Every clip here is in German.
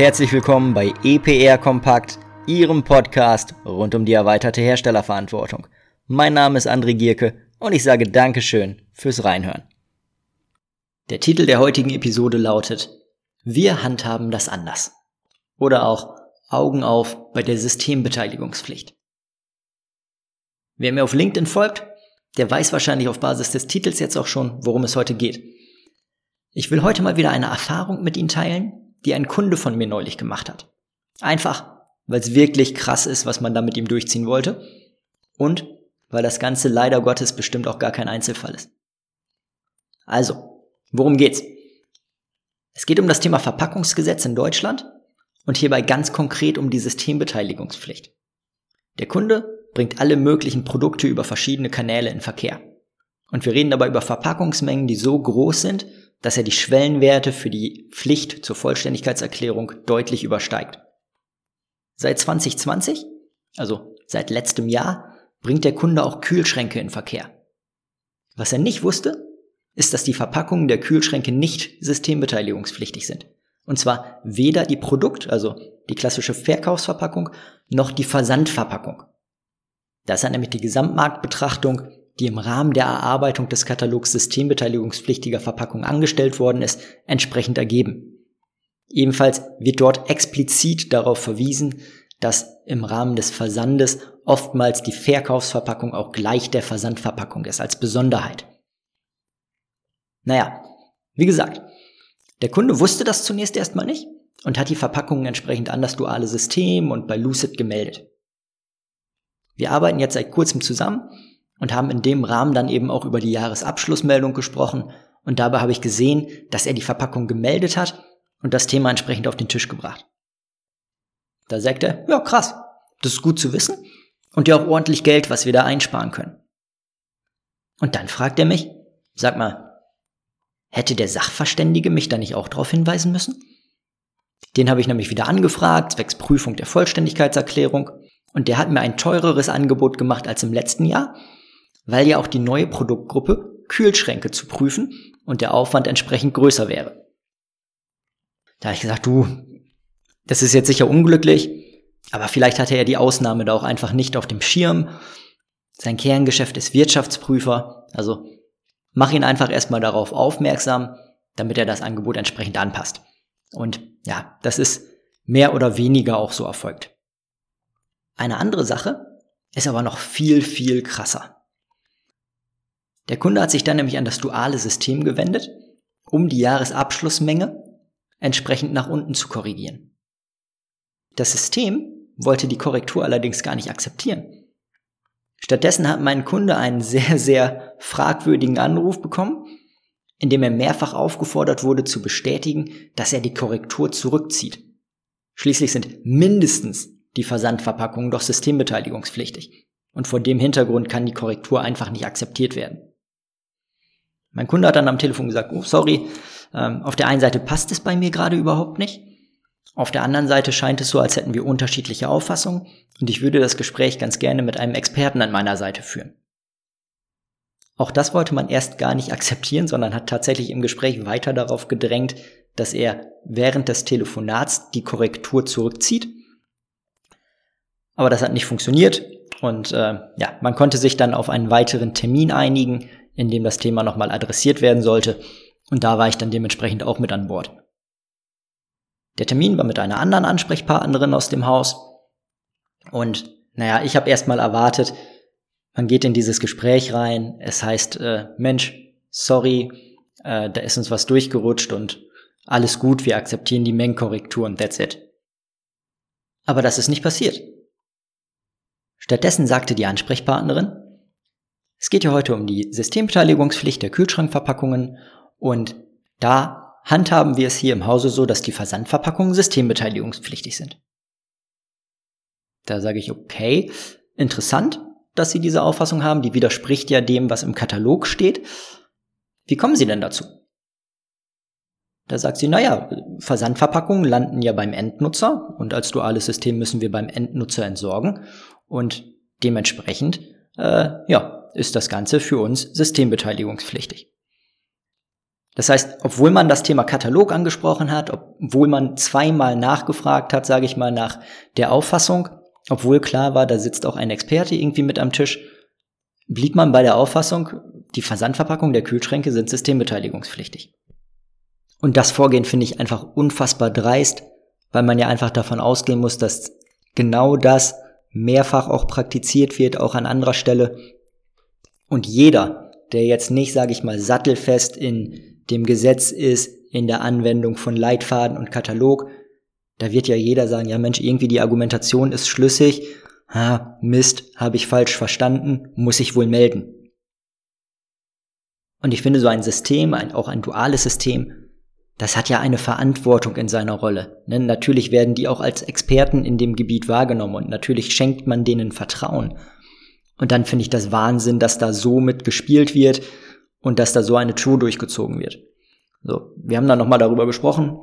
herzlich willkommen bei EPR Kompakt, Ihrem Podcast rund um die erweiterte Herstellerverantwortung. Mein Name ist André Gierke und ich sage Dankeschön fürs Reinhören. Der Titel der heutigen Episode lautet Wir handhaben das anders. Oder auch Augen auf bei der Systembeteiligungspflicht. Wer mir auf LinkedIn folgt, der weiß wahrscheinlich auf Basis des Titels jetzt auch schon, worum es heute geht. Ich will heute mal wieder eine Erfahrung mit Ihnen teilen, die ein Kunde von mir neulich gemacht hat. Einfach, weil es wirklich krass ist, was man da mit ihm durchziehen wollte. Und weil das Ganze leider Gottes bestimmt auch gar kein Einzelfall ist. Also, worum geht's? Es geht um das Thema Verpackungsgesetz in Deutschland und hierbei ganz konkret um die Systembeteiligungspflicht. Der Kunde bringt alle möglichen Produkte über verschiedene Kanäle in Verkehr. Und wir reden dabei über Verpackungsmengen, die so groß sind, dass er die Schwellenwerte für die Pflicht zur Vollständigkeitserklärung deutlich übersteigt. Seit 2020, also seit letztem Jahr, bringt der Kunde auch Kühlschränke in Verkehr. Was er nicht wusste, ist, dass die Verpackungen der Kühlschränke nicht systembeteiligungspflichtig sind. Und zwar weder die Produkt, also die klassische Verkaufsverpackung, noch die Versandverpackung. Das hat nämlich die Gesamtmarktbetrachtung, die im Rahmen der Erarbeitung des Katalogs systembeteiligungspflichtiger Verpackungen angestellt worden ist, entsprechend ergeben. Ebenfalls wird dort explizit darauf verwiesen, dass im Rahmen des Versandes oftmals die Verkaufsverpackung auch gleich der Versandverpackung ist, als Besonderheit. Naja, wie gesagt, der Kunde wusste das zunächst erstmal nicht und hat die Verpackungen entsprechend an das duale System und bei Lucid gemeldet. Wir arbeiten jetzt seit kurzem zusammen und haben in dem Rahmen dann eben auch über die Jahresabschlussmeldung gesprochen und dabei habe ich gesehen, dass er die Verpackung gemeldet hat und das Thema entsprechend auf den Tisch gebracht. Da sagt er, ja krass, das ist gut zu wissen und ja auch ordentlich Geld, was wir da einsparen können. Und dann fragt er mich, sag mal, hätte der Sachverständige mich da nicht auch darauf hinweisen müssen? Den habe ich nämlich wieder angefragt, zwecks Prüfung der Vollständigkeitserklärung, und der hat mir ein teureres Angebot gemacht als im letzten Jahr, weil ja auch die neue Produktgruppe Kühlschränke zu prüfen und der Aufwand entsprechend größer wäre. Da habe ich gesagt, du, das ist jetzt sicher unglücklich, aber vielleicht hatte er die Ausnahme da auch einfach nicht auf dem Schirm. Sein Kerngeschäft ist Wirtschaftsprüfer, also mach ihn einfach erstmal darauf aufmerksam, damit er das Angebot entsprechend anpasst. Und ja, das ist mehr oder weniger auch so erfolgt. Eine andere Sache ist aber noch viel, viel krasser. Der Kunde hat sich dann nämlich an das duale System gewendet, um die Jahresabschlussmenge entsprechend nach unten zu korrigieren. Das System wollte die Korrektur allerdings gar nicht akzeptieren. Stattdessen hat mein Kunde einen sehr, sehr fragwürdigen Anruf bekommen, in dem er mehrfach aufgefordert wurde zu bestätigen, dass er die Korrektur zurückzieht. Schließlich sind mindestens die Versandverpackungen doch systembeteiligungspflichtig. Und vor dem Hintergrund kann die Korrektur einfach nicht akzeptiert werden. Mein Kunde hat dann am Telefon gesagt, oh, sorry, ähm, auf der einen Seite passt es bei mir gerade überhaupt nicht. Auf der anderen Seite scheint es so, als hätten wir unterschiedliche Auffassungen und ich würde das Gespräch ganz gerne mit einem Experten an meiner Seite führen. Auch das wollte man erst gar nicht akzeptieren, sondern hat tatsächlich im Gespräch weiter darauf gedrängt, dass er während des Telefonats die Korrektur zurückzieht. Aber das hat nicht funktioniert und äh, ja, man konnte sich dann auf einen weiteren Termin einigen, in dem das Thema nochmal adressiert werden sollte. Und da war ich dann dementsprechend auch mit an Bord. Der Termin war mit einer anderen Ansprechpartnerin aus dem Haus. Und naja, ich habe erstmal erwartet, man geht in dieses Gespräch rein. Es heißt, äh, Mensch, sorry, äh, da ist uns was durchgerutscht und alles gut, wir akzeptieren die Mengenkorrektur und that's it. Aber das ist nicht passiert. Stattdessen sagte die Ansprechpartnerin, es geht ja heute um die Systembeteiligungspflicht der Kühlschrankverpackungen und da handhaben wir es hier im Hause so, dass die Versandverpackungen systembeteiligungspflichtig sind. Da sage ich, okay, interessant, dass Sie diese Auffassung haben, die widerspricht ja dem, was im Katalog steht. Wie kommen Sie denn dazu? Da sagt sie, naja, Versandverpackungen landen ja beim Endnutzer und als duales System müssen wir beim Endnutzer entsorgen und dementsprechend, äh, ja, ist das Ganze für uns systembeteiligungspflichtig. Das heißt, obwohl man das Thema Katalog angesprochen hat, obwohl man zweimal nachgefragt hat, sage ich mal, nach der Auffassung, obwohl klar war, da sitzt auch ein Experte irgendwie mit am Tisch, blieb man bei der Auffassung, die Versandverpackung der Kühlschränke sind systembeteiligungspflichtig. Und das Vorgehen finde ich einfach unfassbar dreist, weil man ja einfach davon ausgehen muss, dass genau das mehrfach auch praktiziert wird, auch an anderer Stelle. Und jeder, der jetzt nicht, sage ich mal, sattelfest in dem Gesetz ist, in der Anwendung von Leitfaden und Katalog, da wird ja jeder sagen, ja Mensch, irgendwie die Argumentation ist schlüssig, ah, Mist, habe ich falsch verstanden, muss ich wohl melden. Und ich finde so ein System, ein, auch ein duales System, das hat ja eine Verantwortung in seiner Rolle. Ne? Natürlich werden die auch als Experten in dem Gebiet wahrgenommen und natürlich schenkt man denen Vertrauen. Und dann finde ich das Wahnsinn, dass da so mit gespielt wird und dass da so eine Tour durchgezogen wird. So, wir haben da nochmal darüber gesprochen,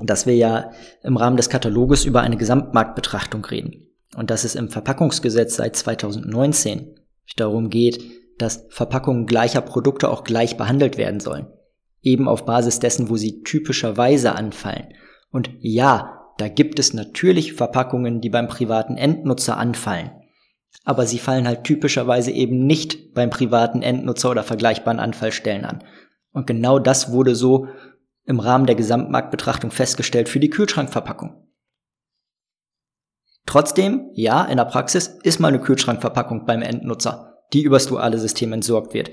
dass wir ja im Rahmen des Kataloges über eine Gesamtmarktbetrachtung reden. Und dass es im Verpackungsgesetz seit 2019 darum geht, dass Verpackungen gleicher Produkte auch gleich behandelt werden sollen eben auf Basis dessen, wo sie typischerweise anfallen. Und ja, da gibt es natürlich Verpackungen, die beim privaten Endnutzer anfallen. Aber sie fallen halt typischerweise eben nicht beim privaten Endnutzer oder vergleichbaren Anfallstellen an. Und genau das wurde so im Rahmen der Gesamtmarktbetrachtung festgestellt für die Kühlschrankverpackung. Trotzdem, ja, in der Praxis ist mal eine Kühlschrankverpackung beim Endnutzer, die übers duale System entsorgt wird.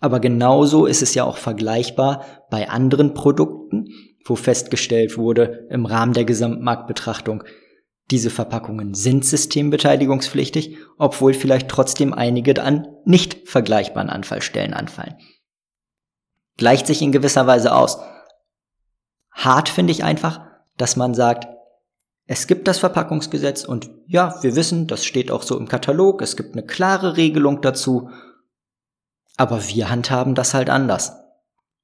Aber genauso ist es ja auch vergleichbar bei anderen Produkten, wo festgestellt wurde im Rahmen der Gesamtmarktbetrachtung, diese Verpackungen sind systembeteiligungspflichtig, obwohl vielleicht trotzdem einige an nicht vergleichbaren Anfallstellen anfallen. Gleicht sich in gewisser Weise aus. Hart finde ich einfach, dass man sagt, es gibt das Verpackungsgesetz und ja, wir wissen, das steht auch so im Katalog, es gibt eine klare Regelung dazu aber wir handhaben das halt anders.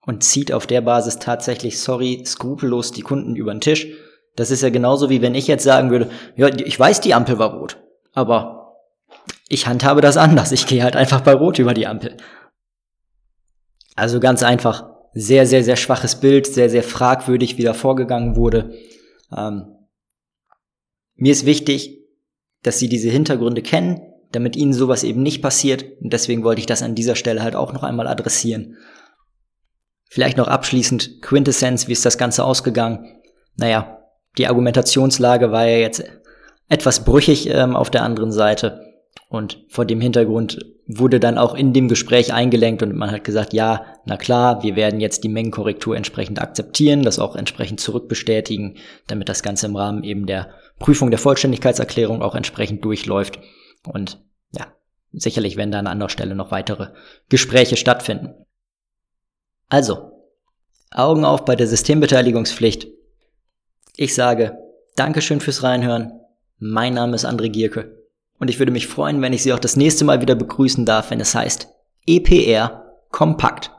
Und zieht auf der Basis tatsächlich, sorry, skrupellos die Kunden über den Tisch. Das ist ja genauso wie wenn ich jetzt sagen würde, ja, ich weiß, die Ampel war rot, aber ich handhabe das anders. Ich gehe halt einfach bei Rot über die Ampel. Also ganz einfach, sehr, sehr, sehr schwaches Bild, sehr, sehr fragwürdig, wie da vorgegangen wurde. Ähm, mir ist wichtig, dass Sie diese Hintergründe kennen, damit ihnen sowas eben nicht passiert. Und deswegen wollte ich das an dieser Stelle halt auch noch einmal adressieren. Vielleicht noch abschließend Quintessenz, wie ist das Ganze ausgegangen? Naja, die Argumentationslage war ja jetzt etwas brüchig ähm, auf der anderen Seite. Und vor dem Hintergrund wurde dann auch in dem Gespräch eingelenkt und man hat gesagt, ja, na klar, wir werden jetzt die Mengenkorrektur entsprechend akzeptieren, das auch entsprechend zurückbestätigen, damit das Ganze im Rahmen eben der Prüfung der Vollständigkeitserklärung auch entsprechend durchläuft. Und ja, sicherlich werden da an anderer Stelle noch weitere Gespräche stattfinden. Also, Augen auf bei der Systembeteiligungspflicht. Ich sage Dankeschön fürs Reinhören. Mein Name ist André Gierke. Und ich würde mich freuen, wenn ich Sie auch das nächste Mal wieder begrüßen darf, wenn es heißt EPR Kompakt.